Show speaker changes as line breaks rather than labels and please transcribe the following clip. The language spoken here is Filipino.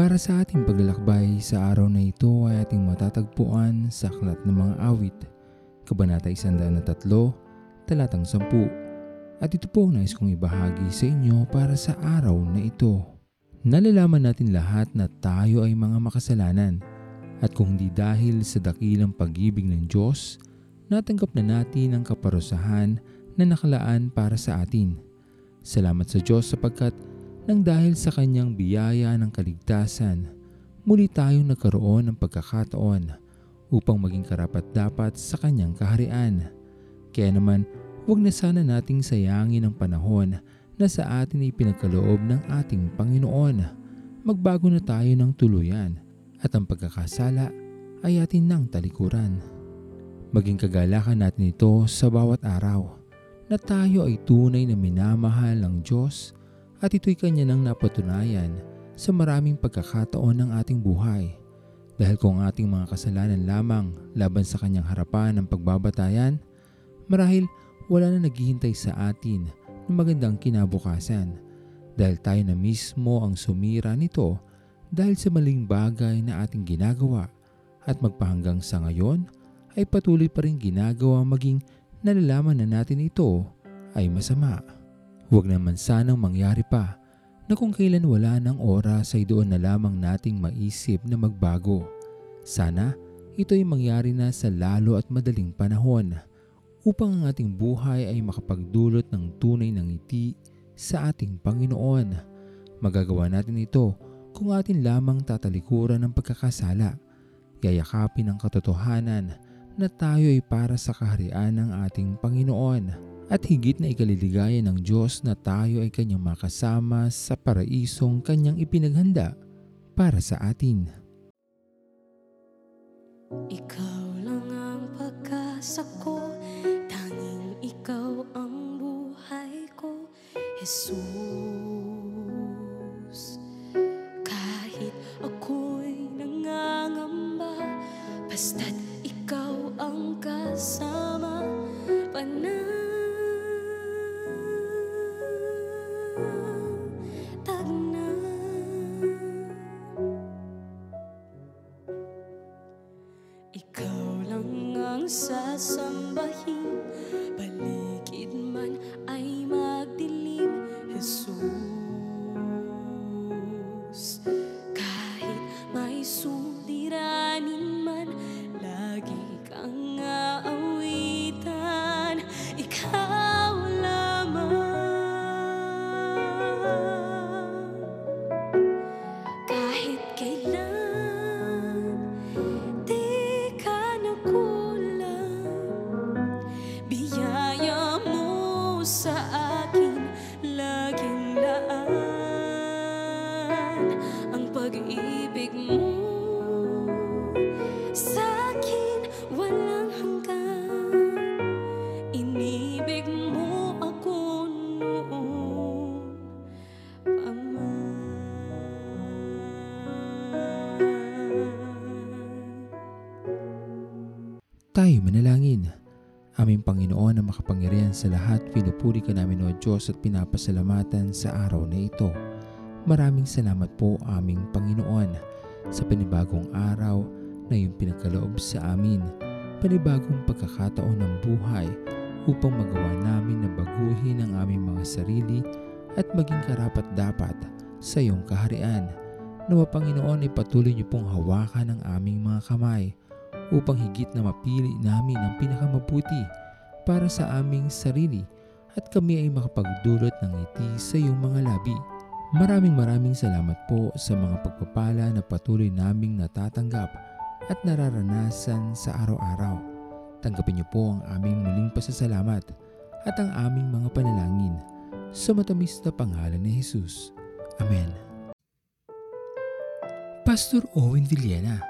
Para sa ating paglalakbay sa araw na ito ay ating matatagpuan sa Aklat ng Mga Awit, Kabanata 103, Talatang 10. At ito po ang nais kong ibahagi sa inyo para sa araw na ito. Nalalaman natin lahat na tayo ay mga makasalanan at kung hindi dahil sa dakilang pag-ibig ng Diyos, natanggap na natin ang kaparusahan na nakalaan para sa atin. Salamat sa Diyos sapagkat nang dahil sa kanyang biyaya ng kaligtasan, muli tayong nagkaroon ng pagkakataon upang maging karapat-dapat sa kanyang kaharian. Kaya naman, huwag na sana nating sayangin ang panahon na sa atin ay pinagkaloob ng ating Panginoon. Magbago na tayo ng tuluyan at ang pagkakasala ay atin nang talikuran. Maging kagalakan natin ito sa bawat araw na tayo ay tunay na minamahal ng Diyos at ito'y kanya nang napatunayan sa maraming pagkakataon ng ating buhay. Dahil kung ating mga kasalanan lamang laban sa kanyang harapan ng pagbabatayan, marahil wala na naghihintay sa atin ng magandang kinabukasan dahil tayo na mismo ang sumira nito dahil sa maling bagay na ating ginagawa at magpahanggang sa ngayon ay patuloy pa rin ginagawa maging nalalaman na natin ito ay masama. Huwag naman sanang mangyari pa na kung kailan wala ng oras ay doon na lamang nating maisip na magbago. Sana ito'y mangyari na sa lalo at madaling panahon upang ang ating buhay ay makapagdulot ng tunay ng ngiti sa ating Panginoon. Magagawa natin ito kung atin lamang tatalikuran ng pagkakasala, yayakapin ang katotohanan na tayo ay para sa kaharian ng ating Panginoon at higit na ikaliligaya ng Diyos na tayo ay kanyang makasama sa paraisong kanyang ipinaghanda para sa atin.
Ikaw lang ang pag-asa ko, tanging ikaw ang buhay ko, Jesus. Sasambahin Paligid man ay magdilim Jesus
Tayo manalangin. Aming Panginoon na makapangyarihan sa lahat, pinupuri ka namin o Diyos at pinapasalamatan sa araw na ito. Maraming salamat po aming Panginoon sa panibagong araw na iyong pinagkaloob sa amin. Panibagong pagkakataon ng buhay upang magawa namin na baguhin ang aming mga sarili at maging karapat dapat sa iyong kaharian. Nawa Panginoon ay patuloy niyo pong hawakan ang aming mga kamay upang higit na mapili namin ang pinakamabuti para sa aming sarili at kami ay makapagdulot ng ngiti sa iyong mga labi. Maraming maraming salamat po sa mga pagpapala na patuloy naming natatanggap at nararanasan sa araw-araw. Tanggapin niyo po ang aming muling pasasalamat at ang aming mga panalangin sa matamis na pangalan ni Jesus. Amen. Pastor Owen Villena